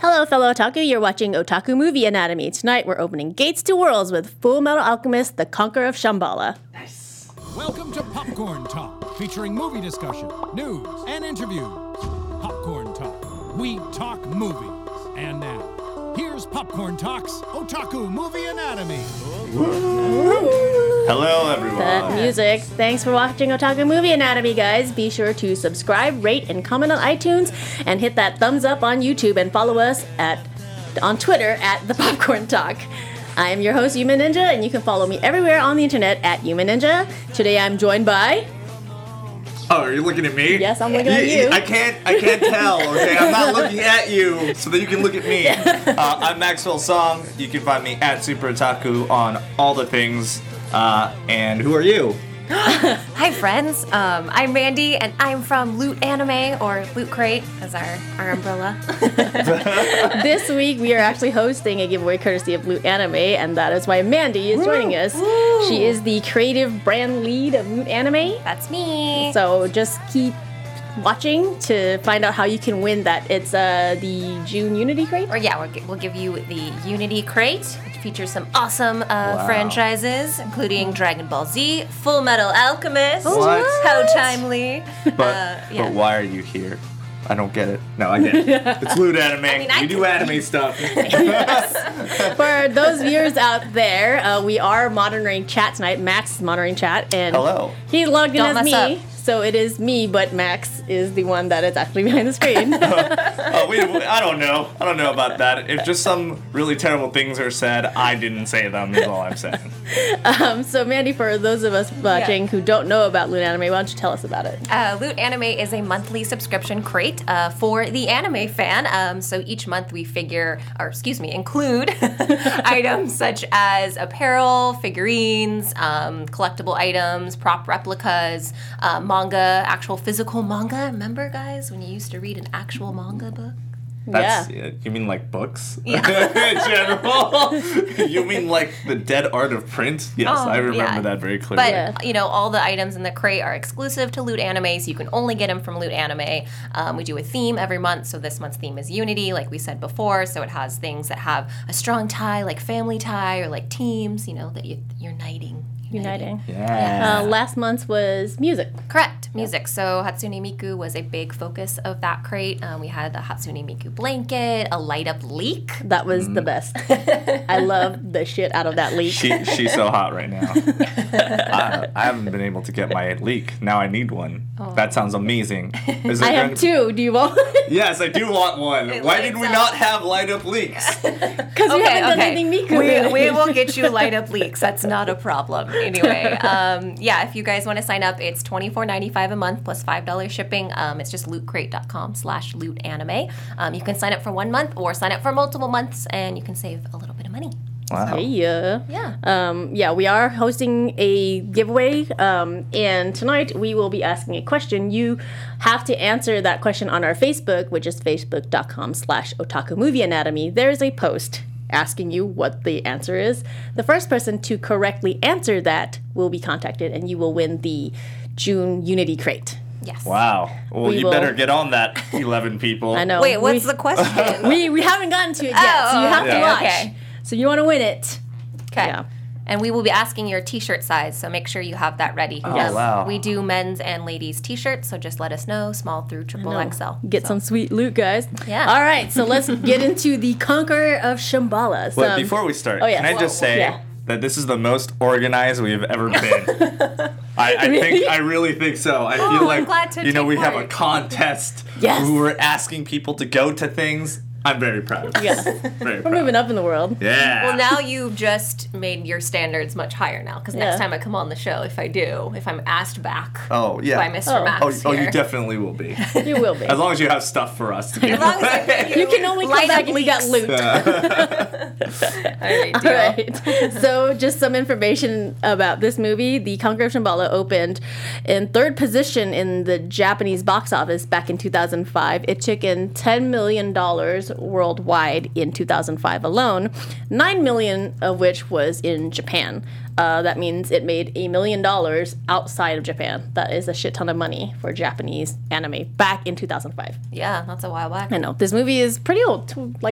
Hello, fellow otaku. You're watching Otaku Movie Anatomy. Tonight, we're opening gates to worlds with Full Metal Alchemist: The Conqueror of Shamballa. Nice. Welcome to Popcorn Talk, featuring movie discussion, news, and interviews. Popcorn Talk. We talk movies. And now, here's Popcorn Talk's Otaku Movie Anatomy. Hello, everyone. That music. Thanks for watching Otaku Movie Anatomy, guys. Be sure to subscribe, rate, and comment on iTunes, and hit that thumbs up on YouTube, and follow us at on Twitter at the Popcorn Talk. I am your host, Yuma Ninja, and you can follow me everywhere on the internet at Yuma Ninja. Today, I'm joined by. Oh, are you looking at me? Yes, I'm looking at you. I can't. I can't tell. Okay, I'm not looking at you, so that you can look at me. Uh, I'm Maxwell Song. You can find me at Super Otaku on all the things. Uh, and who are you? Hi, friends. Um, I'm Mandy, and I'm from Loot Anime or Loot Crate as our, our umbrella. This week, we are actually hosting a giveaway courtesy of Loot Anime, and that is why Mandy is joining us. She is the creative brand lead of Loot Anime. That's me. So just keep watching to find out how you can win that. It's uh, the June Unity crate. or yeah, we'll, gi- we'll give you the Unity Crate, which features some awesome uh, franchises, including Dragon Ball Z, Full Metal Alchemist. What? How timely. But Uh, yeah. but why are you here? I don't get it. No, I get it. It's Loot Anime. mean, I we do anime stuff. For those viewers out there, uh, we are monitoring chat tonight. Max is monitoring chat, and Hello. he logged in Don't as me. up. So it is me, but Max is the one that is actually behind the screen. Oh, wait, wait, I don't know. I don't know about that. If just some really terrible things are said, I didn't say them. Is all I'm saying. um, so Mandy, for those of us watching Yeah. who don't know about Loot Anime, why don't you tell us about it? Uh, Loot Anime is a monthly subscription crate uh, for the anime fan. Um, so each month we figure, or excuse me, include items such as apparel, figurines, um, collectible items, prop replicas, uh, manga, actual physical manga. Remember, guys, when you used to read an actual manga book? That's, yeah. yeah. You mean like books? In general? you mean like the dead art of print? Yes, Oh, I remember yeah. that very clearly. But Yeah. you know, all the items in the crate are exclusive to Loot Anime, so you can only get them from Loot Anime. Um, we do a theme every month, so this month's theme is Unity, like we said before. So it has things that have a strong tie, like family tie, or like teams. You know that you, you're uniting. Uniting. yeah. Uh, last month was music. Correct, music. So Hatsune Miku was a big focus of that crate. Um, we had the Hatsune Miku blanket, a light up leek. That was Mm. the best. I love the shit out of that leek. She, she's so hot right now. I, I haven't been able to get my leek. Now I need one. That sounds amazing. Is Oh. I have two. Do you want? Yes, I do want one. It Why did we up. not have light up leeks? Because you haven't done anything Miku. We, we will get you light up leeks. That's not a problem. Anyway, um, yeah, if you guys want to sign up, it's twenty four ninety five a month plus five dollars shipping. Um, it's just lootcrate.com slash loot anime. Um, you can sign up for one month or sign up for multiple months, and you can save a little bit of money. Wow. Yeah. Yeah. Um, yeah, we are hosting a giveaway, um, and tonight we will be asking a question. You have to answer that question on our Facebook, which is facebook.com slash otaku movie anatomy. There's a post asking you what the answer is. The first person to correctly answer that will be contacted, and you will win the June Unity crate. Yes. Wow. Well, We you will- better get on that, 11 people. I know. Wait, what's we, the question? we we haven't gotten to it yet, oh, so you Oh, have to watch. okay. So you want to win it. Okay. Yeah. And we will be asking your t-shirt size, so make sure you have that ready. Oh, Yes. wow. We do men's and ladies t-shirts, so just let us know, small through triple XL. Get some sweet loot, guys. Yeah. All right, so let's get into the Conqueror of Shamballa. But Some- before we start, oh, yeah. can I just say Yeah. that this is the most organized we've ever been? I, I Really? think I really think so. I Oh, feel like glad to you know take we have a contest Yes. we're asking people to go to things. I'm very proud. Of Yeah. this. Very We're proud. moving up in the world. Yeah. Well, now you've just made your standards much higher now. Because next Yeah. time I come on the show, if I do, if I'm asked back Oh yeah. by Mr. Oh. oh. Max Oh, oh, here, you definitely will be. You will be. As long as you have stuff for us to give as long as I away. give you can only come light back up and we got leeks. loot. All right, deal. Right. so, just some information about this movie. The Conqueror of Shamballa opened in third position in the Japanese box office back in 2005. It took in $10 million worldwide in 2005 alone, 9 million of which was in Japan. Uh, that means it made a million dollars outside of Japan. That is a shit ton of money for Japanese anime back in 2005. Yeah, that's a while back. I know this movie is pretty old, like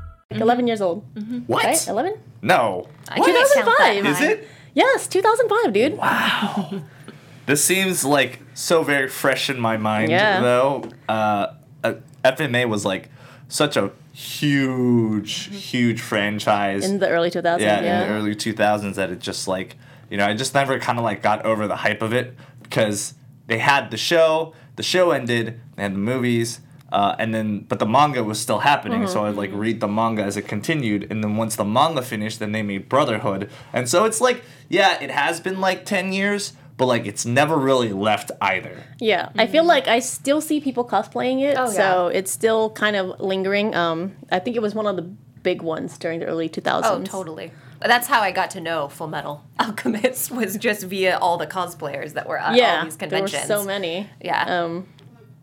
11 years old. What? Right? 11? No. I can't count that 2005. Is it? Yes, 2005, dude. Wow. this seems like so very fresh in my mind, Yeah. though. Uh, uh, FMA was like such a huge, huge franchise. In the early 2000s. yeah, Yeah. in the early 2000s that it just like, you know, I just never kind of like got over the hype of it because they had the show, the show ended, they had the movies. Uh, and then, but the manga was still happening, so I'd like read the manga as it continued. And then once the manga finished, then they made Brotherhood. And so it's like, yeah, it has been like 10 years, but like it's never really left either. Yeah, I feel like I still see people cosplaying it, Oh, so it's still kind of lingering. Um, I think it was one of the big ones during the early 2000s. Oh, totally. That's how I got to know Full Metal Alchemist was just via all the cosplayers that were at Yeah, all these conventions. there were conventions. so many. Yeah. Um,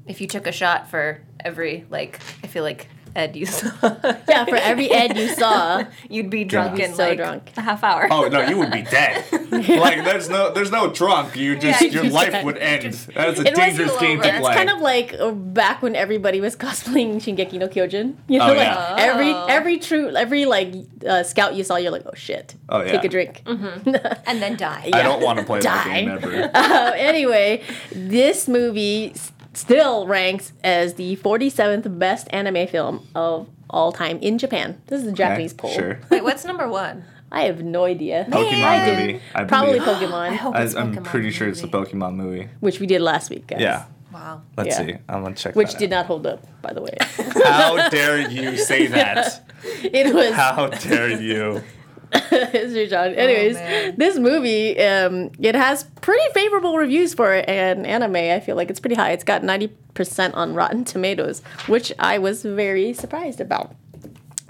if you took a shot for every like, I feel like Ed you saw, yeah, for every Ed you saw, you'd be drunk You'd in so like drunk. a half hour. Oh no, you would be dead. like there's no there's no drunk. You just Yeah, your you life said- would end. That is a It dangerous game over. to it's kind of like uh, back when everybody was cosplaying Shingeki no Kyojin. You know, Oh, like yeah. every Oh. every true every like uh, scout you saw, you're like, oh shit, Oh, yeah. take a drink. and then die. I don't want to play that game ever. Uh, anyway, this movie s- still ranks as the 47th best anime film of all time in Japan. This is a Japanese poll. Sure. Wait, what's number one? I have no idea. Pokemon I did- movie. I Probably believe. Pokemon, hope I, it's I'm Pokemon pretty sure it's the. Pokemon movie. which we did last week, guys. Yeah. Wow. Let's Yeah. see. I'm gonna check. Which that did out. not hold up, by the way. How dare you say that? it was How dare you? Mr. John. Anyways, man. this movie, um, it has pretty favorable reviews for an anime. I feel like it's pretty high. It's got 90% on Rotten Tomatoes, which I was very surprised about.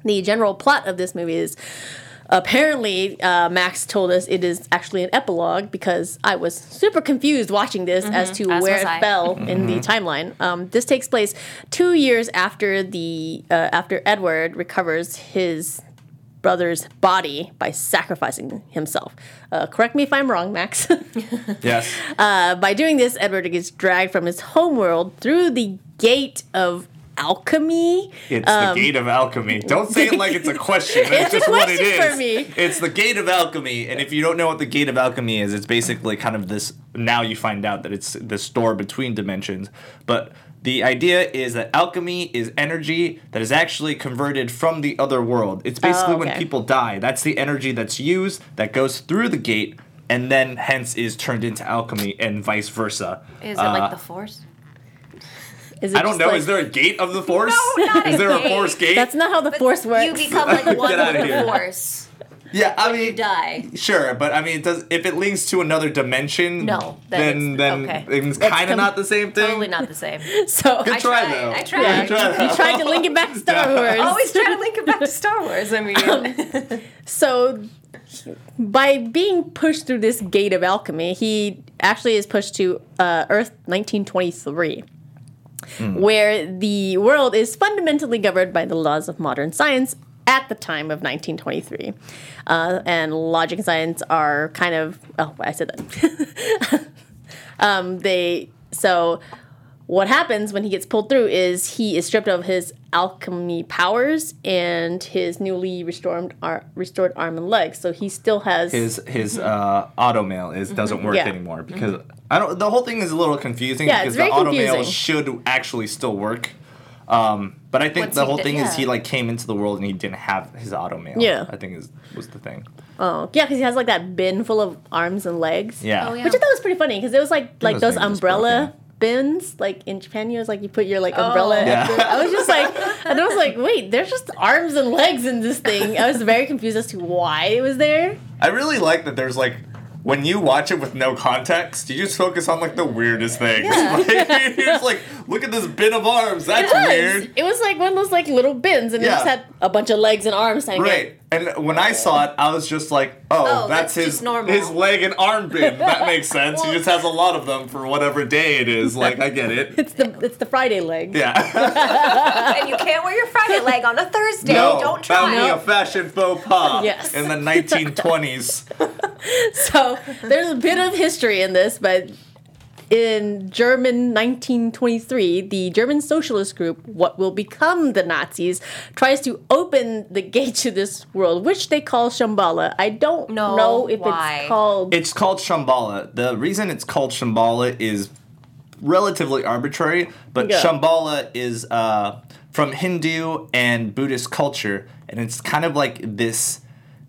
The general plot of this movie is apparently uh, Max told us it is actually an epilogue because I was super confused watching this as to As where it I. fell in the timeline. Um, this takes place two years after the uh, after Edward recovers his brother's body by sacrificing himself. Uh, correct me if I'm wrong, Max. Yes. Uh, by doing this, Edward gets dragged from his homeworld through the gate of alchemy. It's the gate of alchemy. Don't say it like it's a question. That's just what it is. for me. It's the gate of alchemy, and if you don't know what the gate of alchemy is, it's basically kind of this. Now you find out that it's the store between dimensions, but. The idea is that alchemy is energy that is actually converted from the other world. It's basically when Oh, okay. people die. That's the energy that's used that goes through the gate and then hence is turned into alchemy and vice versa. Is it Uh, like the Force? Is it I don't know. like- is there a gate of the force? No, not a is there a gate. force gate? That's not how the force works. You become like one Get with outta the here. Force. Yeah, I mean, You die. Sure, but I mean, it does if it links to another dimension? No, then then then, it's- okay. it's kind of com- not the same thing. Totally not the same. so Good I try tried, though. I tried. Yeah, Good try, you tried to link it back to Star Wars. Always try to link it back to Star Wars. I mean, So, by being pushed through this gate of alchemy, he actually is pushed to uh, Earth 1923, where the world is fundamentally governed by the laws of modern science at the time of 1923. Uh, and logic and science are kind of, oh, I said that. um, they, so what happens when he gets pulled through is he is stripped of his alchemy powers and his newly restored ar- restored arm and leg. So he still has His his uh, auto mail is doesn't work Mm-hmm. Yeah. anymore because I don't. The whole thing is a little confusing Yeah, it's because the auto mail should actually still work. Um, but I think Once the whole did- thing is he like came into the world and he didn't have his auto mail. Yeah. I think is was the thing. Oh, yeah, because he has like that bin full of arms and legs. Yeah. Oh, yeah. Which I thought was pretty funny because it was like like those umbrella bins. Like in Japan, you was like you put your like umbrella. Yeah. I was just like, and I was like, wait, there's just arms and legs in this thing. I was very confused as to why it was there. I really like that there's like when you watch it with no context, you just focus on like the weirdest things. Like, you're just like, look at this bin of arms. That's It weird. It was like one of those like little bins, and it just had a bunch of legs and arms hanging. Right. And when I saw it, I was just like, oh, Oh, that's, that's his normal. his leg and arm bin. That makes sense. he just has a lot of them for whatever day it is. Like, I get it. It's the it's the Friday leg. Yeah. and you can't wear your Friday leg on a Thursday. no, Don't that would try. be a fashion faux pas Yes. in the 1920s. So there's a bit of history in this, but in German 1923, the German socialist group, what will become the Nazis, tries to open the gate to this world, which they call Shambhala. I don't No, know if why? it's called. It's called Shambhala. The reason it's called Shambhala is relatively arbitrary, but Yeah. Shambhala is uh, from Hindu and Buddhist culture, and it's kind of like this.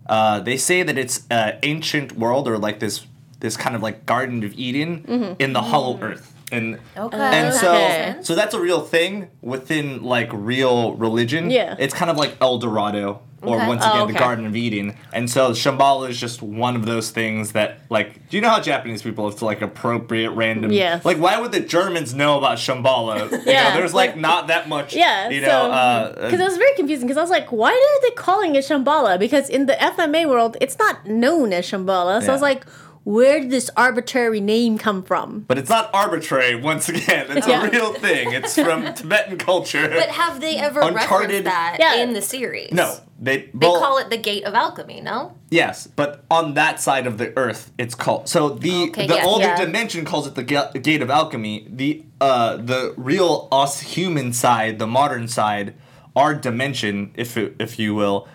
Uh, they say that it's an ancient world, or like this this kind of like Garden of Eden mm-hmm. in the Hollow mm. Earth, and Okay. and so so that's a real thing within like real religion. Yeah. it's kind of like El Dorado. Or Okay. once Oh, again, okay. the Garden of Eden, and so Shambhala is just one of those things that, like, do you know how Japanese people have to like appropriate random? Yes. Like, why would the Germans know about Shambhala? You Yeah, know, there's like, like- not that much. yeah, You so know, uh, because it was very confusing. Because I was like, why are they calling it Shambhala? Because in the FMA world, it's not known as Shambhala. So I was like, where did this arbitrary name come from? but it's not arbitrary. Once again, it's Yeah. a real thing. It's from Tibetan culture. But have they ever Uncharted- referenced that Yeah. in the series? no, they They call it the Gate of Alchemy, no? Yes, but on that side of the earth, it's called. So the Okay, the yeah, older yeah. dimension calls it the ga- gate of alchemy. The uh the real us human side, the modern side, our dimension, if it, if you will,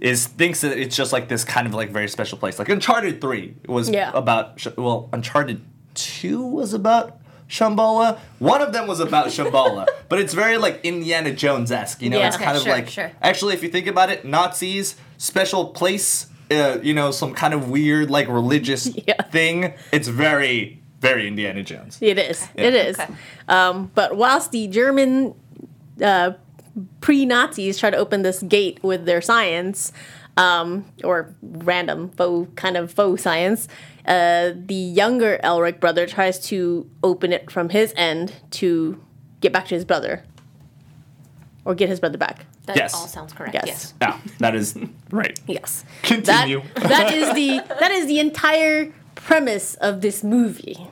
is thinks that it's just like this kind of like very special place. Like Uncharted Three was Yeah. about well, Uncharted Two was about. Shambhala. One of them was about Shambhala, but it's very like Indiana Jones esque. You know, Yeah. it's Okay, kind of sure, like sure. Actually, if you think about it, Nazis, special place, uh, you know, some kind of weird, like, religious Yeah. thing. It's very, very Indiana Jones. It is. It is. Okay. Um, but whilst the German uh, pre Nazis try to open this gate with their science, um, or random faux kind of faux science, uh, the younger Elric brother tries to open it from his end to get back to his brother, or get his brother back. That Yes. all sounds correct. Yes. Yes. Yeah, that is right. Yes. Continue. That, that is the that is the entire premise of this movie.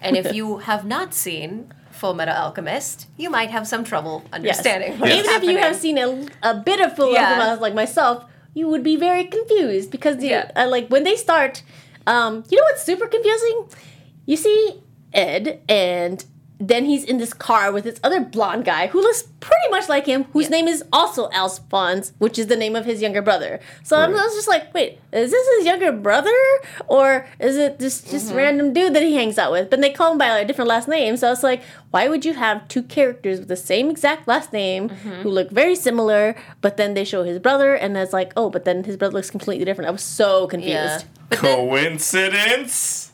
And if you have not seen Full Metal Alchemist, you might have some trouble Yes. understanding what's Even if you have seen a, a bit of Full Yeah. Alchemist like myself, you would be very confused because the, Yeah. uh, like when they start, um, you know what's super confusing? You see Ed and then he's in this car with this other blonde guy who looks pretty much like him, whose Yeah. name is also Alphonse, which is the name of his younger brother. So I'm, I was just like, wait, is this his younger brother or is it this just Mm-hmm. random dude that he hangs out with? But they call him by a different last name, so I was like, why would you have two characters with the same exact last name Mm-hmm. who look very similar, but then they show his brother and it's like, oh, but then his brother looks completely different. I was so confused. Yeah. But then, Coincidence?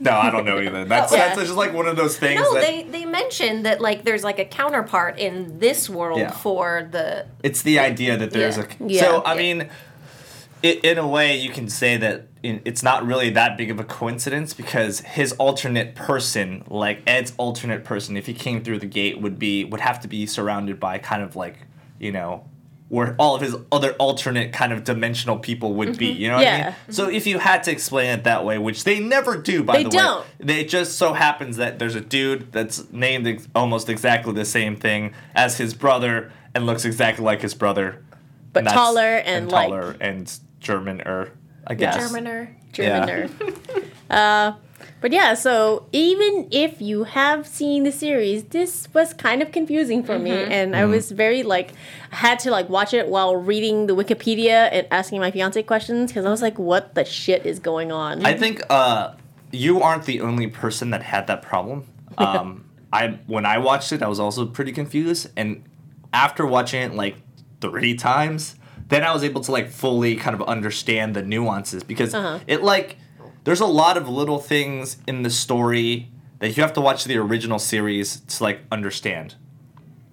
No, I don't know either. That's, Oh, yeah. that's just like one of those things no, that they, they mentioned that like there's like a counterpart in this world Yeah. for the it's the idea that there's Yeah. a. Yeah. So I Yeah. mean, i in a way, you can say that it's not really that big of a coincidence because his alternate person, like Ed's alternate person, if he came through the gate, would be would have to be surrounded by kind of like you know. Where all of his other alternate kind of dimensional people would be, you know what I Yeah. mean? So if you had to explain it that way, which they never do, by They the don't. way, they- it just so happens that there's a dude that's named ex- almost exactly the same thing as his brother and looks exactly like his brother, But that's- taller and, like taller and Germaner, I guess. Germaner. Germaner. uh, but yeah, so even if you have seen the series, this was kind of confusing for me, and I was very like, I had to like watch it while reading the Wikipedia and asking my fiance questions because I was like, what the shit is going on? I think uh, you aren't the only person that had that problem. Um, I when I watched it, I was also pretty confused, and after watching it like three times, then I was able to like fully kind of understand the nuances because it like there's a lot of little things in the story that you have to watch the original series to like understand.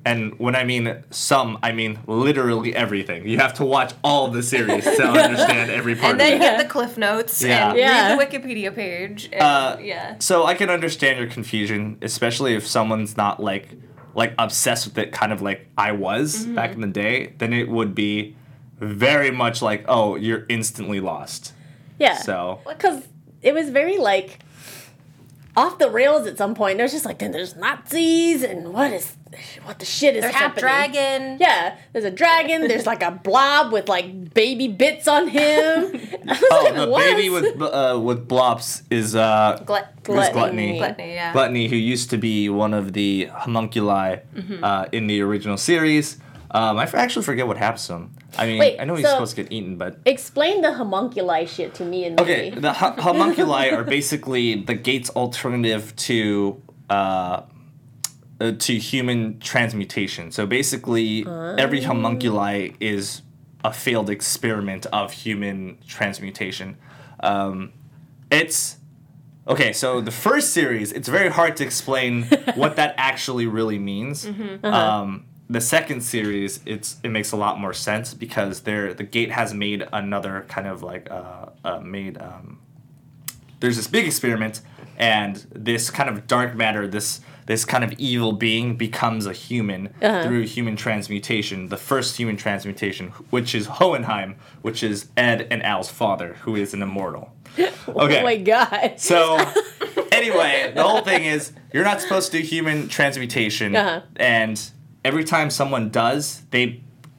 And when I mean some, I mean literally everything. You have to watch all the series to understand every part And of then it. get the cliff notes Yeah. and Yeah. read the Wikipedia page. And, Uh, yeah. So I can understand your confusion, especially if someone's not like like obsessed with it, kind of like I was Mm-hmm. back in the day. Then it would be very much like, oh, you're instantly lost. Yeah. So because it was very like off the rails at some point. It was just like then there's Nazis and what is what the shit is There's happening? a dragon. Yeah, there's a dragon. There's like a blob with like baby bits on him. I was oh, like, the what? baby with uh, with blops is uh Glut- Gluttony. gluttony. Gluttony, yeah. Gluttony, who used to be one of the homunculi Mm-hmm. uh, in the original series. Um, I actually forget what happens to him. I mean, Wait, I know he's so- supposed to get eaten, but Explain the homunculi shit to me and Okay, maybe. the homunculi are basically the gate's alternative to uh, uh, to human transmutation. So basically, every homunculi is a failed experiment of human transmutation. Um, it's okay. So the first series, it's very hard to explain what that actually really means. Um, the second series, it's it makes a lot more sense because there the gate has made another kind of like uh, uh, made um, there's this big experiment and this kind of dark matter this this kind of evil being becomes a human through human transmutation the first human transmutation which is hohenheim which is ed and al's father who is an immortal okay Oh my god. so anyway the whole thing is you're not supposed to do human transmutation Uh-huh. and every time someone does they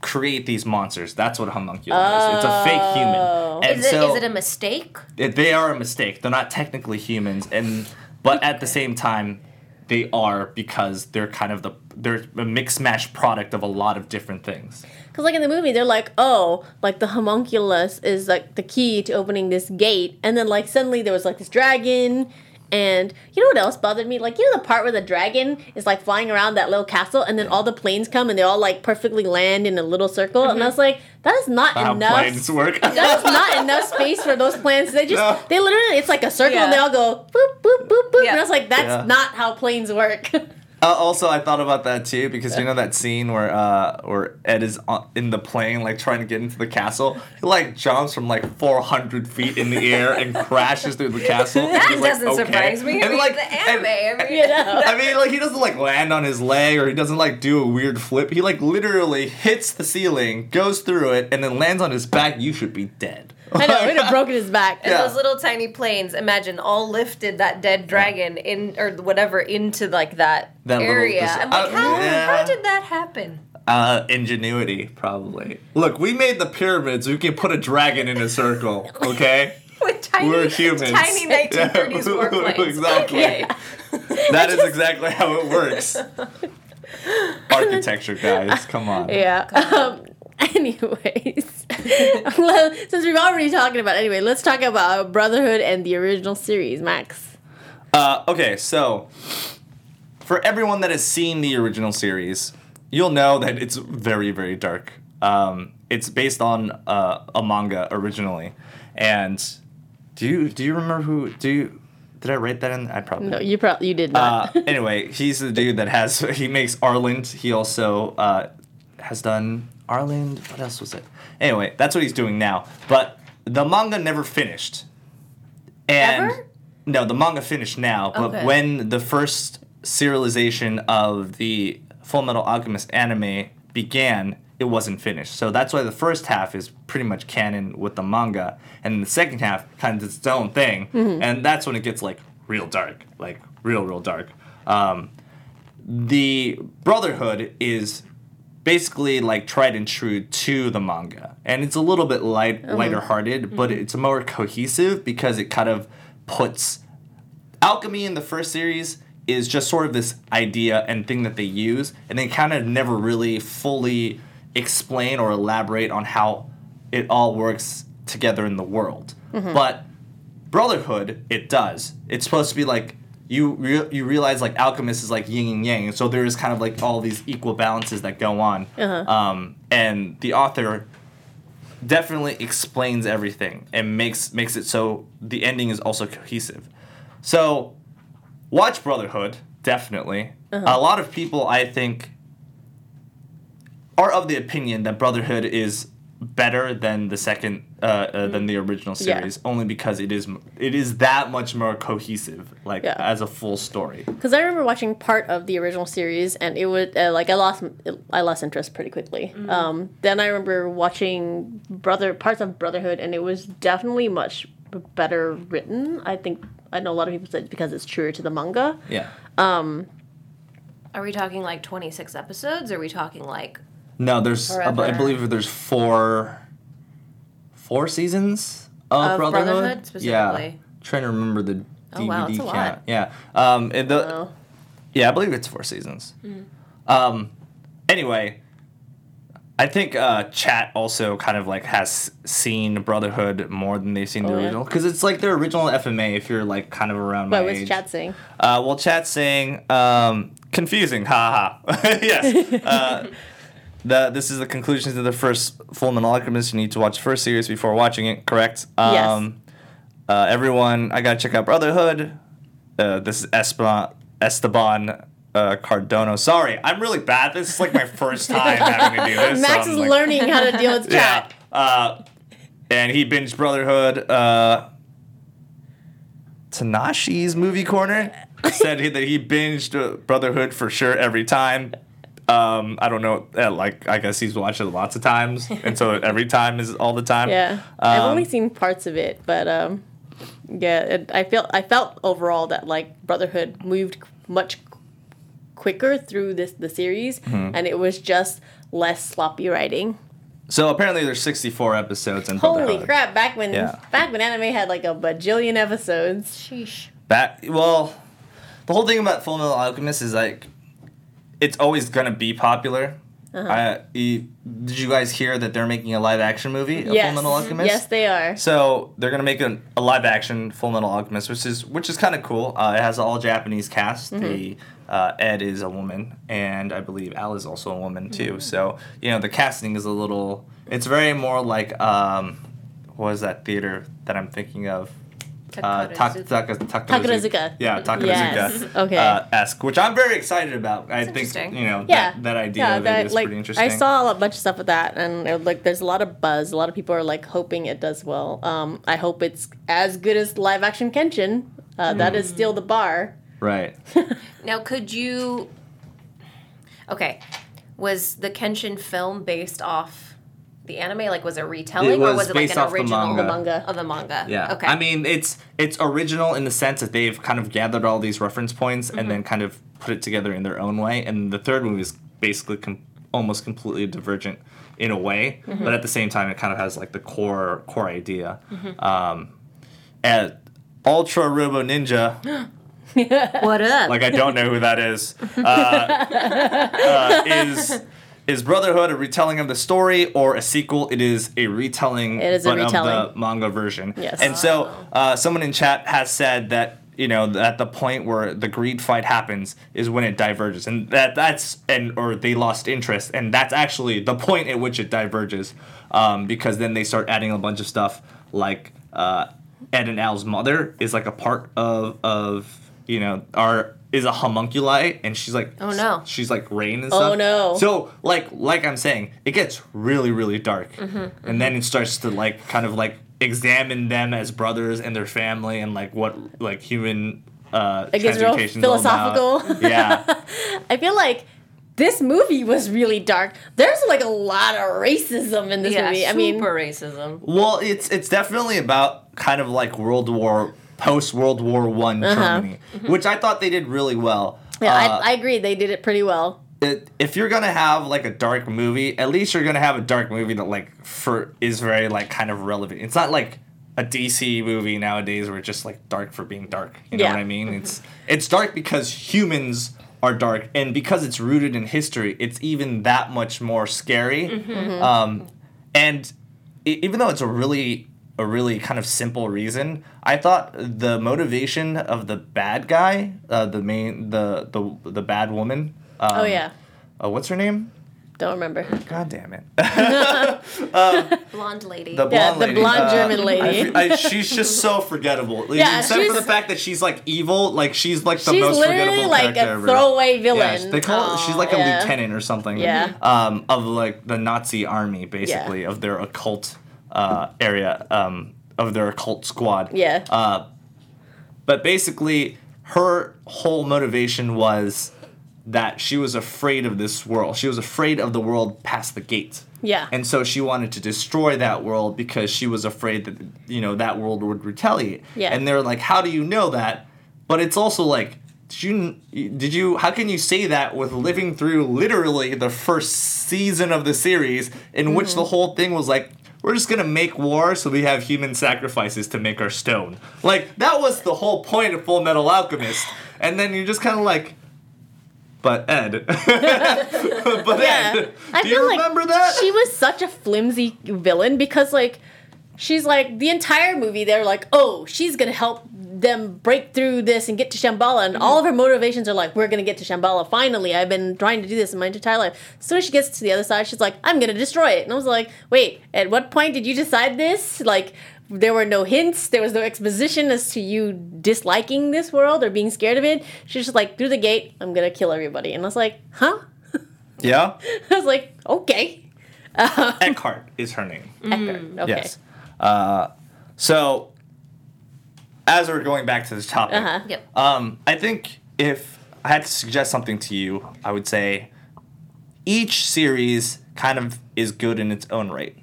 create these monsters that's what a homunculus is it's a fake human oh. and Is it, so is it a mistake? it- they are a mistake. They're not technically humans, and but at the same time, they are because they're kind of the they're a mix mash product of a lot of different things. Because like in the movie, they're like, oh, like the homunculus is like the key to opening this gate, and then like suddenly there was like this dragon, and you know what else bothered me? Like you know the part where the dragon is like flying around that little castle, and then all the planes come and they all like perfectly land in a little circle, and I mm-hmm. was like, that is not How enough. planes work. That is not enough space for those planes. They just No. they literally it's like a circle and they all go boop boop boop boop. Yeah. And I was like, that's Yeah. not how planes work. Uh, also, I thought about that too because you know that scene where uh, where Ed is on, in the plane, like trying to get into the castle. He like jumps from like 400 feet in the air and crashes through the castle. That doesn't "Okay." surprise me. And, like, the anime. Mean, you know. I mean, like he doesn't like land on his leg or he doesn't like do a weird flip. He like literally hits the ceiling, goes through it, and then lands on his back. You should be dead. I know, it would have broken his back. And Yeah. those little tiny planes, imagine, all lifted that dead dragon in or whatever into like that, That little- area. this- I'm like, uh, how, yeah. how did that happen? Uh, ingenuity, probably. Look, we made the pyramids. We can put a dragon in a circle. Okay. With tiny, We're humans. tiny 1930s Yeah, warplanes. exactly. Okay. That is exactly how it works. Architecture, guys, come on. Yeah. Um, anyways, well, since we've already talking about anyway, let's talk about Brotherhood and the original series, Max. Uh, okay, so for everyone that has seen the original series, you'll know that it's very, very dark. Um, it's based on uh, a manga originally, and do you do you remember who? Do you did I write that in? I probably No, you probably you did not. uh, anyway, he's the dude that has he makes Arslan. He also uh, has done Arslan. What else was it? Anyway, that's what he's doing now. But the manga never finished. And Ever? no, the manga finished now. But Okay. when the first serialization of the Full Metal Alchemist anime began, it wasn't finished. So that's why the first half is pretty much canon with the manga, and the second half kind of does its own thing, Mhm. and that's when it gets like real dark, like real, real dark. Um, the Brotherhood is basically like tried and true to the manga, and it's a little bit light, uh-huh. lighter hearted, but mm-hmm. it's more cohesive because it kind of puts alchemy in the first series is just sort of this idea and thing that they use, and they kind of never really fully explain or elaborate on how it all works together in the world. Mm-hmm. But Brotherhood, it does. It's supposed to be like you re- you realize like alchemist is like yin and yang, and so there is kind of like all these equal balances that go on. Uh-huh. Um, and the author definitely explains everything and makes makes it so the ending is also cohesive. So watch Brotherhood definitely. Uh-huh. A lot of people I think are of the opinion that Brotherhood is better than the second uh, uh, than the original Yeah. series only because it is it is that much more cohesive like Yeah. as a full story. Because I remember watching part of the original series, and it would uh, like I lost I lost interest pretty quickly. Um, then I remember watching Brother parts of Brotherhood, and it was definitely much better written. I think I know a lot of people said because it's truer to the manga. Yeah. Um Are we talking like 26 episodes? Or are we talking like No, there's I, I believe there's four four seasons of, Of Brotherhood. Brotherhood, Yeah. specifically? Trying to remember the DVD Oh, wow, that's a lot. Yeah. Um and the Oh. Yeah, I believe it's four seasons. Mm-hmm. Um, anyway, I think uh, chat also kind of like has seen Brotherhood more than they've seen the Oh, yeah. original because it's like their original FMA. If you're like kind of around But my age. chat saying? Uh, well, chat's saying um, confusing. Ha ha. yes. Uh, the this is the conclusion to the first Full Alchemist. You need to watch the first series before watching it. Correct. Um, uh, everyone, I gotta check out Brotherhood. Uh, this is Esteban Esteban uh, Cardono. Sorry, I'm really bad. This is like my first time having to do this. so Max I'm is like- learning how to deal with Yeah. chat. Uh, and he binged Brotherhood. Uh, Tanashi's movie corner said he, that he binged uh, Brotherhood for sure every time. Um, I don't know. Uh, like I guess he's watched it lots of times, and so every time is all the time. Yeah, I've Um, only seen parts of it, but um, yeah, it, I felt I felt overall that like Brotherhood moved much quicker through this the series, Mm-hmm. and it was just less sloppy writing. So apparently there's 64 episodes in Holy Brotherhood. crap! Back when Yeah. back when anime had like a bajillion episodes. sheesh? That well, the whole thing about Full Metal Alchemist is like, it's always gonna be popular. Uh-huh. I, e- did you guys hear that they're making a live action movie of Yes, Full Metal Alchemist? yes, they are. So they're gonna make a, a live action Full Metal Alchemist, which is which is kind of cool. Uh, it has all Japanese cast. Mm-hmm. The uh, Ed is a woman, and I believe Al is also a woman too. Mm-hmm. So you know the casting is a little. It's very more like um, what was that theater that I'm thinking of? Uh, Tak- Takarazuka. Yeah, Takarazuka. Yes, okay. Uh, esque, which I'm very excited about. I think you know Yeah, that, that idea yeah, of that, it is like, pretty interesting. I saw a bunch of stuff with that, and it, like, there's a lot of buzz. A lot of people are like hoping it does well. Um, I hope it's as good as live action Kenshin. Uh, that is still the bar. right. Now, could you? Okay, was the Kenshin film based off the anime? Like, was it retelling, It or was was it like based an off the original manga. The manga. of the manga? Yeah. Okay. I mean, it's it's original in the sense that they've kind of gathered all these reference points and then kind of put it together in their own way. And the third movie is basically com- almost completely divergent in a way, but at the same time, it kind of has like the core core idea. Um, and Ultra Robo Ninja, what up? like I don't know who that is, uh, uh, is. Is Brotherhood a retelling of the story or a sequel? It is a retelling, It is a but of the manga version. Yes. And so, uh, someone in chat has said that you know at the point where the greed fight happens is when it diverges, and that that's and or they lost interest, and that's actually the point at which it diverges, um, because then they start adding a bunch of stuff like uh, Ed and Al's mother is like a part of of you know our is a homunculi and she's like Oh, no. she's like rain and stuff Oh, no. so like like i'm saying it gets really really dark Mm-hmm, and then it starts to like kind of like examine them as brothers and their family and like what like human uh It gets real transmutation's all about. philosophical. yeah I feel like this movie was really dark. There's like a lot of racism in this yeah, movie. I super mean, racism. well it's it's definitely about kind of like world war post world war one germany which i thought they did really well Uh-huh. yeah, Uh, I, I agree. They did it pretty well. it, if you're gonna have like a dark movie, at least you're gonna have a dark movie that like for is very like kind of relevant. It's not like a DC movie nowadays where it's just like dark for being dark. You know Yeah. what I mean? It's it's dark because humans are dark, and because it's rooted in history, it's even that much more scary. Um, and e- even though it's a really a really kind of simple reason. I thought the motivation of the bad guy, uh, the main, the the the bad woman. Um, oh yeah. Uh, what's her name? Don't remember. God damn it. Blonde lady. The blonde Yeah, the lady. blonde German lady. I, I, she's just so forgettable. Like, Yeah, except for the fact that she's like evil, like she's like the She's most literally forgettable like character a ever. throwaway villain. Yeah, they call it, she's like a yeah. lieutenant or something. Yeah. Um, of like the Nazi army, basically, of their occult uh, area, um, of their occult squad. Yeah. Uh, but basically, her whole motivation was that she was afraid of this world. She was afraid of the world past the gate. Yeah. And so she wanted to destroy that world because she was afraid that you know that world would retaliate. Yeah. And they're like, "How do you know that?" But it's also like, did you did you how can you say that with living through literally the first season of the series in which Mm-hmm. the whole thing was like we're just gonna make war so we have human sacrifices to make our stone. Like that was the whole point of Full Metal Alchemist. And then you're just kind of like, but Ed, but Yeah. Ed, I do feel you like that? She was such a flimsy villain because like she's like the entire movie they're like, "Oh, she's to help them break through this and get to Shambhala." And all of her motivations are like, "We're going to get to Shambhala finally. I've been trying to do this in my entire life." As soon as she gets to the other side, she's like, "I'm going to destroy it." And I was like, "Wait, at what point did you decide this?" Like there were no hints, there was no exposition as to you disliking this world or being scared of it. She's just like, through the gate, I'm gonna kill everybody. And I was like, huh? yeah. I was like, okay. Eckhart is her name. Eckhart. Okay. Yes. Uh, so, as we're going back to this topic, Uh-huh. Yep. um, I think if I had to suggest something to you, I would say each series kind of is good in its own right.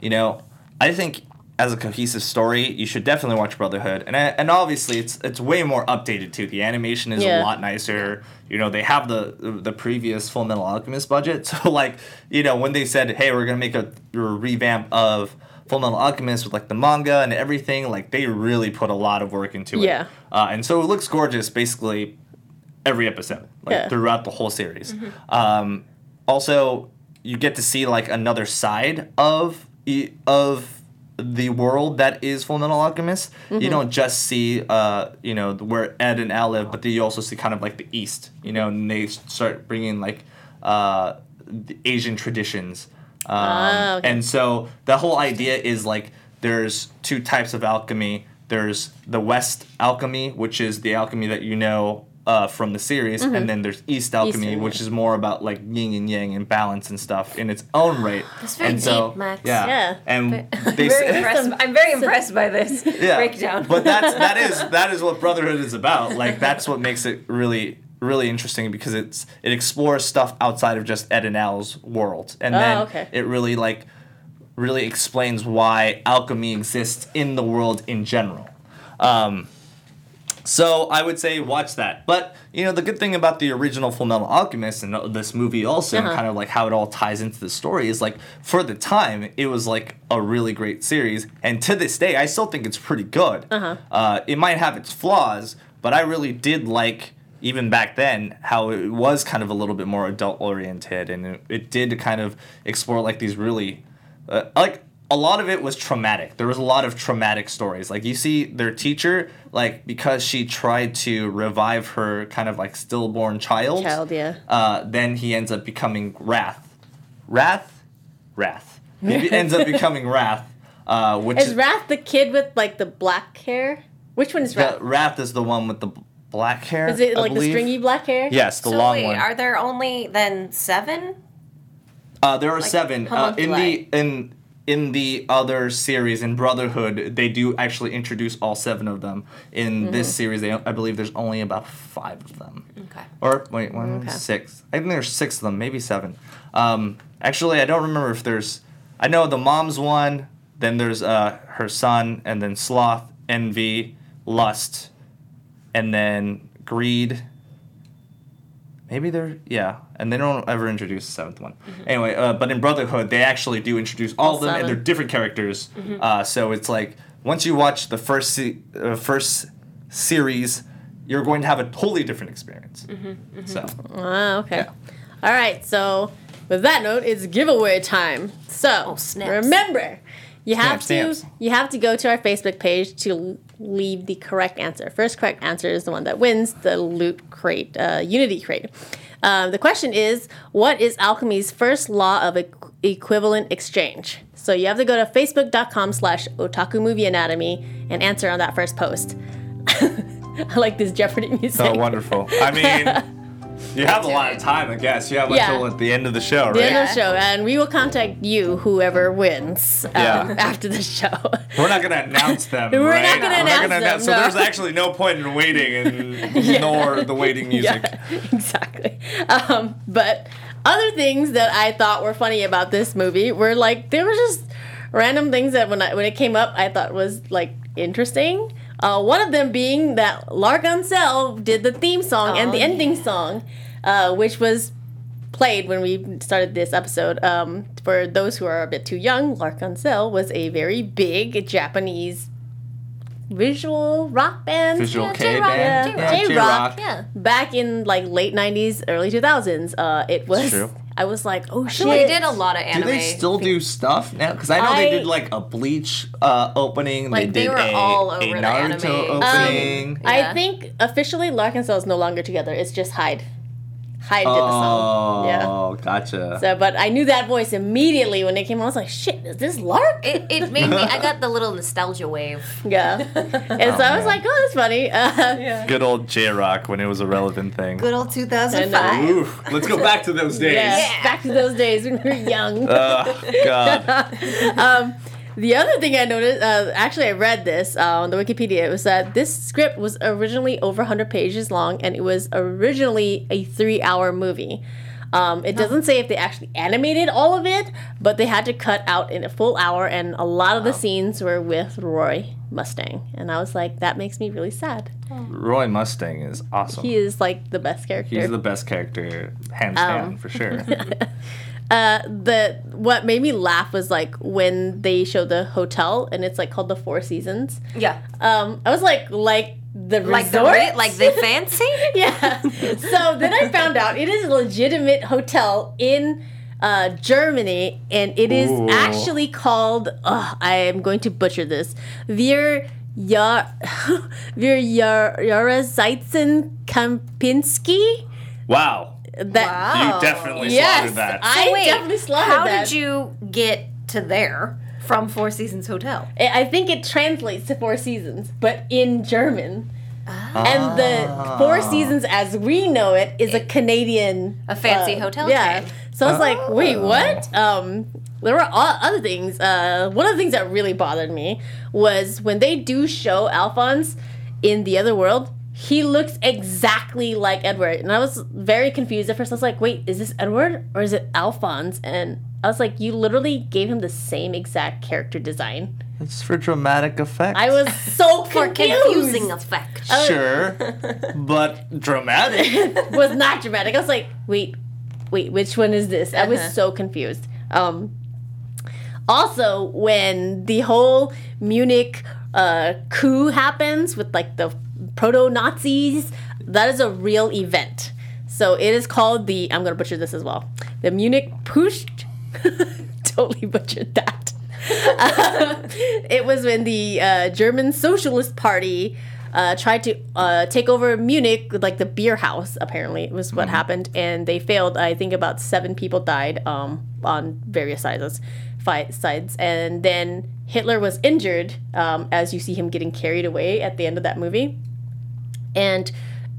You know, I think as a cohesive story, you should definitely watch Brotherhood, and and obviously it's it's way more updated too. The animation is Yeah. a lot nicer. You know, they have the the previous Full Metal Alchemist budget, so like you know when they said, hey, we're gonna make a, a revamp of Full Metal Alchemist with like the manga and everything, like they really put a lot of work into it. Yeah. uh, and so it looks gorgeous, basically every episode, like Yeah. throughout the whole series. Um, also, you get to see like another side of of the world that is Full Metal Alchemist. You don't just see uh, you know where Ed and Al live, but then you also see kind of like the East. You know, and they start bringing like uh, the Asian traditions. Um, Ah, okay. And so the whole idea is like there's two types of alchemy. There's the West alchemy, which is the alchemy that you know uh, from the series, and then there's East alchemy, Eastern, which yeah. is more about like yin and yang and balance and stuff in its own right. That's very and so, Max. Yeah. Yeah. And they Very say, impressed. I'm very impressed by this yeah. breakdown. But that's that is that is what Brotherhood is about. Like that's what makes it really really interesting because it's it explores stuff outside of just Ed and Al's world, and Oh, then okay. it really like really explains why alchemy exists in the world in general. Um, so I would say watch that. But you know the good thing about the original Full Metal Alchemist and this movie also, Uh-huh. kind of like how it all ties into the story, is like for the time it was like a really great series, and to this day I still think it's pretty good. Uh-huh. Uh, it might have its flaws, but I really did like even back then how it was kind of a little bit more adult oriented, and it, it did kind of explore like these really uh, like a lot of it was traumatic. There was a lot of traumatic stories. Like you see their teacher, like because she tried to revive her kind of like stillborn child. Child, yeah. Uh, then he ends up becoming Wrath. Wrath? Wrath. He ends up becoming Wrath. Uh, which Is Wrath the kid with like the black hair? Which one is Wrath? Wrath is the one with the black hair. Is it I like the stringy black hair? Yes, the so long wait, one. are there only then seven? Uh, there are seven. Uh, in the in in the other series in Brotherhood, they do actually introduce all seven of them. In Mm-hmm. this series, they, I believe there's only about five of them. Okay. Or wait, one, Okay. six. I think there's six of them, maybe seven. Um, actually, I don't remember if there's. I know the mom's one. Then there's uh, her son, and then sloth, envy, lust, and then greed. Maybe they're yeah, and they don't ever introduce the seventh one. Anyway, uh, but in Brotherhood, they actually do introduce all, All of them, and they're different characters. Uh, so it's like once you watch the first se- uh, first series, you're going to have a totally different experience. So Ah, okay. Yeah. All right. So, with that note, it's giveaway time. So, Oh, remember, You have Stamp, to you have to go to our Facebook page to leave the correct answer. First correct answer is the one that wins the loot crate, uh, Unity crate. Um, the question is, what is alchemy's first law of equ- equivalent exchange? So you have to go to facebook.com slash otaku movie anatomy and answer on that first post. I like this Jeopardy music. Oh, wonderful. I mean, you have a lot of time, I guess. You have Yeah. until at the end of the show, right? the end of the show, and we will contact you, whoever wins, um, Yeah. after the show. We're not gonna announce them. We're right? not gonna announce them, So no. there's actually no point in waiting and ignore the waiting music. Yeah, exactly. Um, but other things that I thought were funny about this movie were like there were just random things that when I, when it came up I thought was like interesting. Uh, one of them being that L'Arc-en-Ciel did the theme song and the Oh, ending song, uh, which was played when we started this episode. Um, for those who are a bit too young, L'Arc-en-Ciel was a very big Japanese visual rock band. Visual Yeah, K J-rock, band. Yeah, Yeah, J-rock. Yeah. back in like late 90s early 2000s uh it was. I was like oh I shit feel like they did a lot of anime. Do they still do stuff now? Because I know they did like a Bleach uh, opening. Like, they they did were a, all a over the Naruto anime opening. Yeah. i think officially L'Arc-en-Ciel is no longer together it's just hyde hyde did the song Yeah. oh, yeah gotcha. so but i knew that voice immediately when it came on i was like shit is this lark It, it made me. I got the little nostalgia wave. yeah and so i was man. like oh that's funny uh, Good old J Rock when it was a relevant thing. Good old And, 2005. uh, Oof. Let's go back to those days. yeah, back to those days when we were young Oh, God. The other thing I noticed, uh, actually, I read this uh, on the Wikipedia, It was that this script was originally over 100 pages long and it was originally a three hour movie. Um, it doesn't say if they actually animated all of it, but they had to cut out in a full hour, and a lot of the scenes were with Roy Mustang. And I was like, that makes me really sad. Roy Mustang is awesome. He is like the best character. He's the best character, hands Um, down, for sure. uh, the what made me laugh was like when they show the hotel and it's like called the Four Seasons. Yeah. Um, I was like, like the Like the resort, ri- like the fancy. yeah. So then I found out it is a legitimate hotel in uh, Germany, and it is Ooh. actually called. Oh, I am going to butcher this. Wir Yar Wir Yar Yarazaitzen Kampinski. wow. That Wow. You definitely yes, slaughtered that. I Wait, definitely slaughtered how that. How did you get to there from Four Seasons Hotel? I I think it translates to Four Seasons, but in German. And the Four Seasons, as we know it, is a Canadian, A fancy uh, hotel Yeah. chain. So I was like, wait, what? Um, there were o- other things. Uh, one of the things that really bothered me was when they do show Alphonse in the other world. He looks exactly like Edward, and I was very confused at first. I was like, "Wait, is this Edward or is it Alphonse?" And I was like, "You literally gave him the same exact character design." It's for dramatic effect. I was so For confused. confusing effect. sure, but dramatic. was not dramatic. I was like, wait, wait, which one is this? I was Uh-huh. so confused. Um, also, when the whole Munich uh, coup happens with like the proto Nazis, that is a real event. So it is called the. I'm gonna butcher this as well. The Munich Putsch. totally butchered that. it was when the uh, German Socialist Party uh, tried to uh, take over Munich, like the beer house. Apparently, it was what happened, and they failed. I think about seven people died um, on various sides, fight sides, and then Hitler was injured, um, as you see him getting carried away at the end of that movie, and.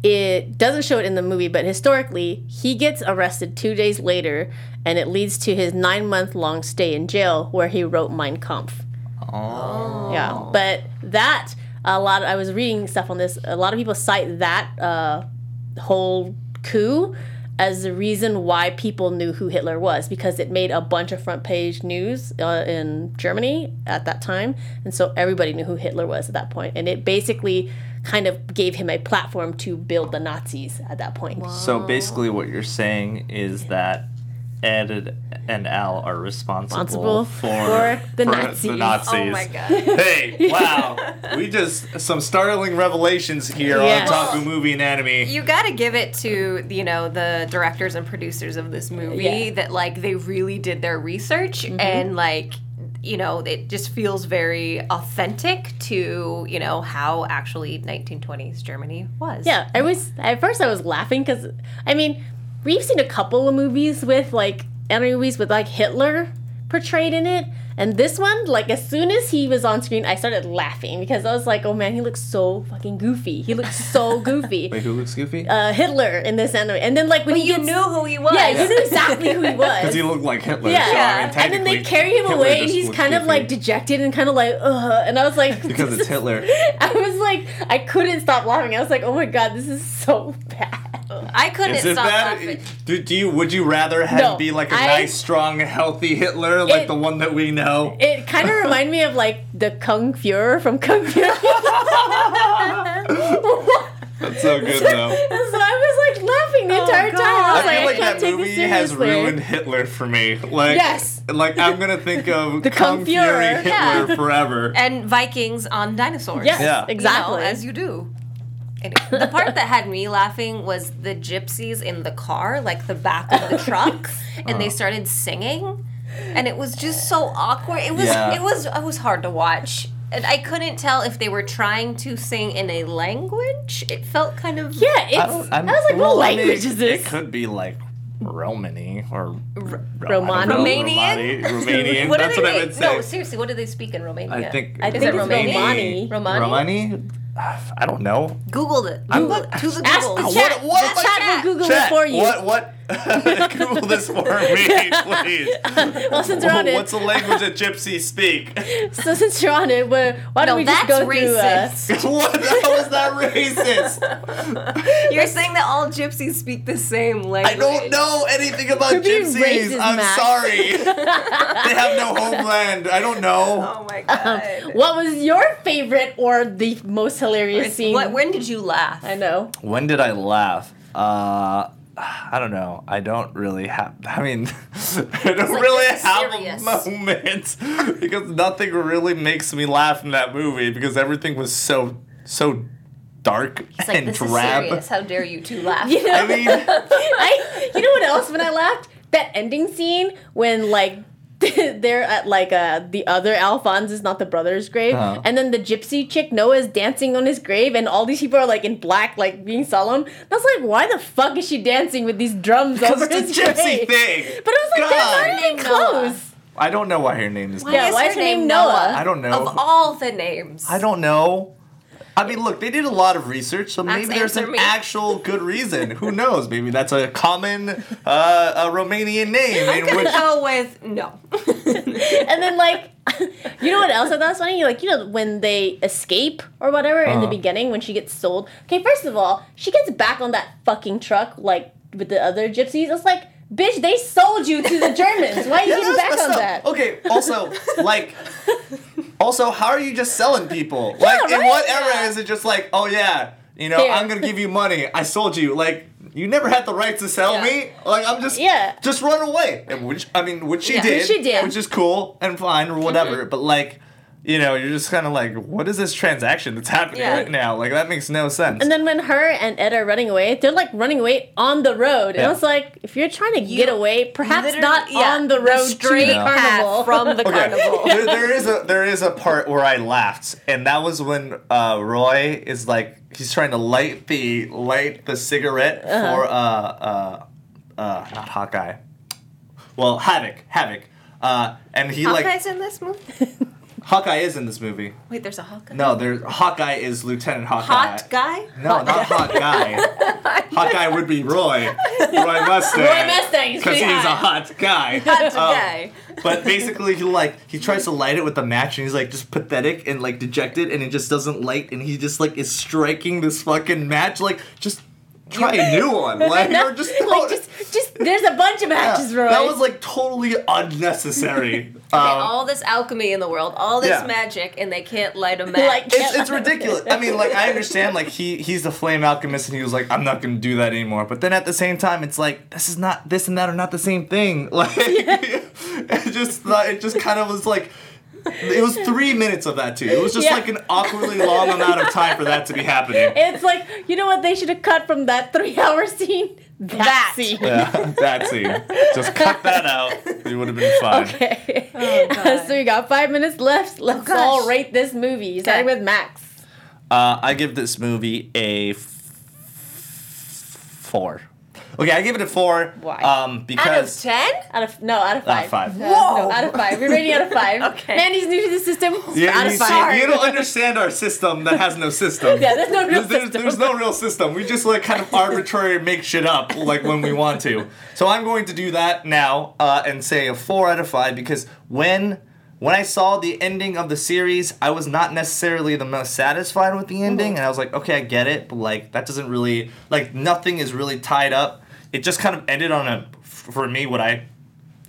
It doesn't show it in the movie, but historically, he gets arrested two days later, and it leads to his nine month long stay in jail where he wrote Mein Kampf. Oh. Yeah, but that a lot. I was reading stuff on this. A lot of people cite that uh, whole coup as the reason why people knew who Hitler was because it made a bunch of front page news uh, in Germany at that time, and so everybody knew who Hitler was at that point, and it basically kind of gave him a platform to build the Nazis at that point. So basically, what you're saying is that Ed and Al are responsible, Responsible for, for the for Nazis. the Nazis. Oh my god. Hey, wow. we just, some startling revelations here Yeah. on Otaku Movie Anatomy. You got to give it to you know the directors and producers of this movie Yeah. that like they really did their research mm-hmm. and like you know, it just feels very authentic to, you know, how actually 1920s Germany was. Yeah, I was at first I was laughing because I mean we've seen a couple of movies with like anime movies with like Hitler portrayed in it, and this one like as soon as he was on screen, I started laughing because I was like, oh man, he looks so fucking goofy. He looks so goofy. Wait, who looks goofy? Uh, Hitler in this anime, and then like when he You gets, knew who he was. yeah, you knew exactly who he was. Because he looked like Hitler. Yeah. so, I mean, and then they carry him Hitler away, and he's looks kind of goofy. like dejected and kind of like, ugh. And I was like, because it's Hitler. I was like, I couldn't stop laughing. I was like, oh my god, this is so bad. I couldn't Is it stop bad? laughing. Do, do you would you rather him No, be like a I- nice, strong, healthy Hitler, like It- the one that we know? It kind of reminded me of like the Kung Fuhrer from Kung Fury. That's so good though. So I was like laughing the oh, entire time. I was I like, feel like can't that take movie this has ruined Hitler for me. Like, Yes. like I'm gonna think of The Kung, Kung Fury Fuhrer, Hitler yeah. forever. And Vikings on dinosaurs. Yes, Yeah. exactly. You know, as you do. Anyway, the part that had me laughing was the gypsies in the car, like the back of the truck, and Uh-huh. they started singing, and it was just so awkward. It was Yeah. it was it was hard to watch. And I couldn't tell if they were trying to sing in a language. It felt kind of yeah, it's. I, I was like, well, what I mean, language is this? It could be like Romany or Romani? Romanian? Romanian. What do That's they what I would say. No, seriously, what do they speak in Romania? I think. I Is think it it's Romani? Romani. Romani? I don't know. Googled it. I'm Google it. To the Ask Google. the chat. what the am chat will Google Chat, it for you. What? What? Google this for me, please. Well, since we're on it, What's the language that gypsies speak? so since you're on it, why why don't No, we just that's go through? Uh, racist. what? How is that racist? You're saying that all gypsies speak the same language. I don't know anything about You're being gypsies. racist, I'm Max. sorry. they have no homeland. I don't know. Oh my god. what was your favorite or the most hilarious scene? What, when did you laugh? I know. When did I laugh? Uh, I don't know. I don't really have. I mean, I don't like, really is have serious. a moment because nothing really makes me laugh in that movie because everything was so so dark It's like, and this is drab. serious. How dare you two laugh? You know, I mean, I you know what else when I laughed? That ending scene when like they're at like uh the other Alphonse is not the brother's grave, Uh-huh. and then the gypsy chick Noah is dancing on his grave, and all these people are like in black, like being solemn. That's like, why the fuck is she dancing with these drums because over it's his a gypsy grave? thing. But I was like, that's God. not even close. I don't know why her name is. Yeah, is why her is her name name Noah? Noah? I don't know. Of all the names. I don't know. I mean, look, they did a lot of research, so Max, maybe there's answer an me. actual good reason. Who knows? Maybe that's a common uh, a Romanian name in I'm which. gonna go with no. And then like, you know what else I thought was funny? Like you know when they escape or whatever in the Uh-huh. beginning when she gets sold. Okay, first of all, she gets back on that fucking truck like with the other gypsies. It's like, bitch, they sold you to the Germans. Why are you Yeah, getting back on up. that? Okay, also, like, also, how are you just selling people? Like, in right? what era is it just like, oh yeah, you know, Here. I'm gonna give you money. I sold you. Like, you never had the right to sell Yeah. me. Like, I'm just, Yeah. just run away. And which, I mean, which she Yeah. did, Which she did. which is cool and fine or whatever. Mm-hmm. But like. You know, you're just kind of like, what is this transaction that's happening Yeah. right now? Like, that makes no sense. And then when her and Ed are running away, they're like running away on the road. And Yeah. I was like, if you're trying to get away, perhaps not yeah, on the road straight to the carnival. path from the Okay. carnival. there, there is a there is a part where I laughed, and that was when uh, Roy is like he's trying to light the light the cigarette for uh uh uh not Hawkeye, well Havoc Havoc, uh, and he like Hawkeye's in this movie. Hawkeye is in this movie. Wait, there's a Hawkeye. No, there Hawkeye is Lieutenant Hawkeye. Hot guy. No, not Hot Guy. Hawkeye would be Roy. Roy Mustang. Roy Mustang Because he's a hot. hot guy. Hot Um, guy. but basically, he like he tries to light it with a match, and he's like just pathetic and like dejected, and it just doesn't light, and he just like is striking this fucking match, like just try a new one, like No, or just, like just, just there's a bunch of matches, Roy. that was like totally unnecessary. Um, all this alchemy in the world, all this Yeah. magic, and they can't light a match. Like- it's, it's ridiculous. I mean, like I understand, like he he's the flame alchemist, and he was like, I'm not gonna do that anymore. But then at the same time, it's like this is not this and that are not the same thing. Like it just it just kind of was like. It was three minutes of that too. It was just Yeah. like an awkwardly long amount of time for that to be happening. It's like you know what they should have cut from that three-hour scene. That, That. scene. Yeah, that scene. Just cut that out. It would have been fine. Okay. Oh, so we got five minutes left. Let's gosh. all rate this movie. Starting Okay. with Max. Uh, I give this movie a f- four. Okay, I give it a four. Why? Um, Out of ten? Out of no, out of Out five. of five. Uh, No, out of five. We're rating out of five. Okay. Mandy's new to the system. Yeah, out you, of see, you don't understand our system that has no system. Yeah, there's no real there's, there's, system. there's no real system. We just like kind of arbitrary make shit up like when we want to. So I'm going to do that now uh, and say a four out of five because when when I saw the ending of the series, I was not necessarily the most satisfied with the ending, Mm-hmm. and I was like, okay, I get it, but like that doesn't really like nothing is really tied up. It just kind of ended on a for me what I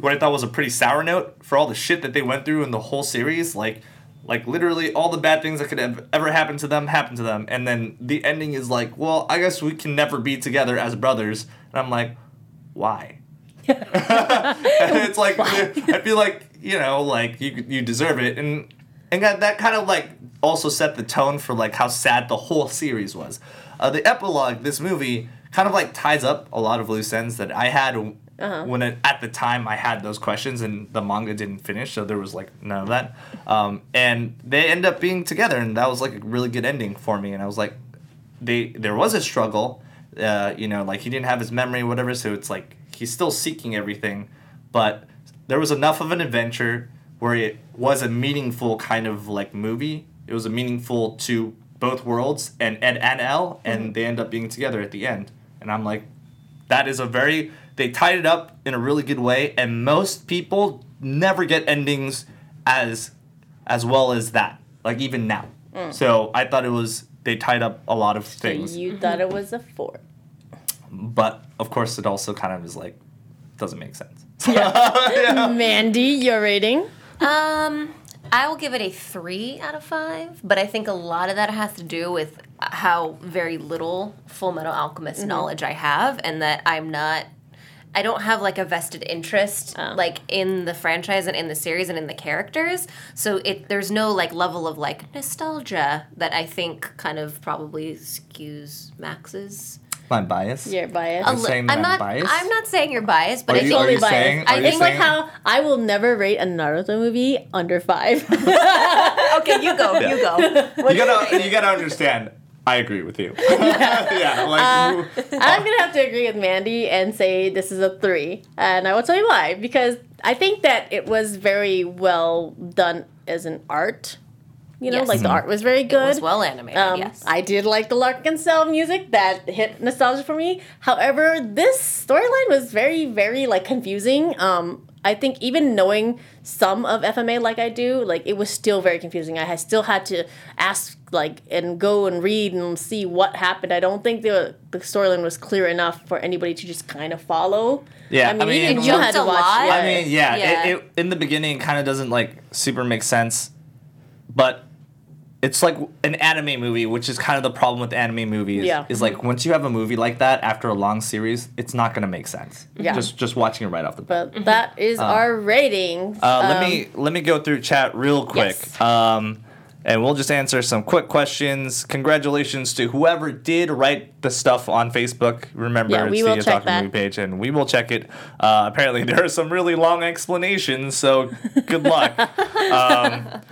what I thought was a pretty sour note for all the shit that they went through in the whole series. Like, like literally all the bad things that could have ever happened to them happened to them, and then the ending is like, well, I guess we can never be together as brothers. And I'm like, why? and it's like I feel like you know, like you you deserve it, and and that, that kind of like also set the tone for like how sad the whole series was. Uh, the epilogue, this movie, kind of like ties up a lot of loose ends that I had when it, at the time I had those questions, and the manga didn't finish, so there was like none of that. Um, and they end up being together, and that was like a really good ending for me. And I was like, they there was a struggle, uh, you know, like he didn't have his memory, whatever. So it's like he's still seeking everything, but there was enough of an adventure where it was a meaningful kind of like movie. It was a meaningful to both worlds and Ed and Elle, and they end up being together at the end. And I'm like, that is a very they tied it up in a really good way, and most people never get endings as as well as that. Like even now. So I thought it was they tied up a lot of So things, you thought it was a four. but of course it also kind of is like doesn't make sense. yeah Mandy, your rating? Um, I will give it a three out of five, but I think a lot of that has to do with how very little Full Metal Alchemist mm-hmm. knowledge I have, and that I'm not. I don't have like a vested interest oh. like in the franchise and in the series and in the characters. So it there's no like level of like nostalgia that I think kind of probably skews Max's. My bias. You're biased. Are you li- saying that I'm I'm not. biased? I'm not saying you're biased, but Are I you- think are you biased. saying- I you think like how I will never rate a Naruto movie under five. okay, you go, you go. you gotta you gotta understand. I agree with you. yeah, like uh, I'm gonna have to agree with Mandy and say this is a three, and I will tell you why. Because I think that it was very well done as an art. You know, Yes. like the art was very good. It was well animated. Um, yes. I did like the L'Arc-en-Ciel music that hit nostalgia for me. However, this storyline was very, very like confusing. Um, I think even knowing some of FMA like I do, like it was still very confusing. I had still had to ask like and go and read and see what happened. I don't think the the storyline was clear enough for anybody to just kind of follow. Yeah, I mean, I mean, even you had to watch. lot. I mean, yeah, Yeah. It, it, in the beginning, kind of doesn't like super make sense, but it's like an anime movie, which is kind of the problem with anime movies. Yeah. is like once you have a movie like that after a long series, it's not gonna make sense. Yeah. just just watching it right off the bat. but that is our rating. Uh, let Um, me let me go through chat real quick. yes. Um, and we'll just answer some quick questions. Congratulations to whoever did write the stuff on Facebook. Remember, Yeah, we it's will the check that. Movie page, and we will check it. Uh, apparently, there are some really long explanations, so good luck. um,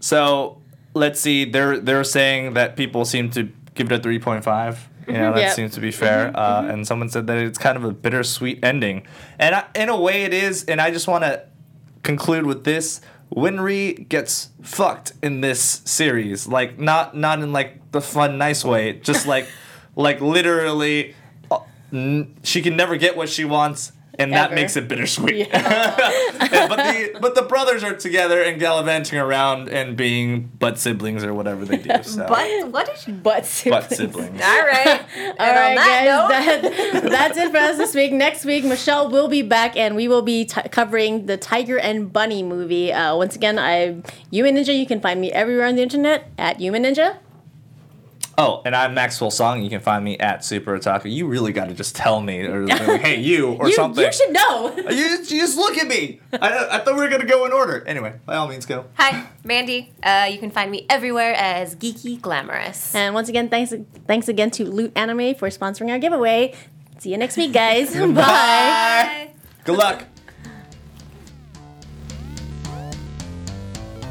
so let's see. They're they're saying that people seem to give it a three point five. You know, that Yep. seems to be fair. Uh, and someone said that it's kind of a bittersweet ending, and I, in a way, it is. And I just want to conclude with this. Winry gets fucked in this series, like not not in like the fun, nice way, just like like literally, uh, n- she can never get what she wants, and that Ever. makes it bittersweet. but the but the brothers are together and gallivanting around and being butt siblings or whatever they do. So But what is? butt siblings. butt siblings. All right. All right, guys, that, that's it for us this week. Next week, Michelle will be back, and we will be t- covering the Tiger and Bunny movie. Uh, once again, I'm Yuma Ninja. You can find me everywhere on the internet at Yuma Ninja. Oh, and I'm Maxwell Song. You can find me at Super Otaku. You really got to just tell me, or like, hey, you, or you, something. you should know. You, you just look at me. I, I thought we were gonna go in order. Anyway, by all means, go. Hi, Mandy. Uh, you can find me everywhere as Geeky Glamorous. and once again, thanks thanks again to Loot Anime for sponsoring our giveaway. See you next week, guys. Bye. Bye. Good luck.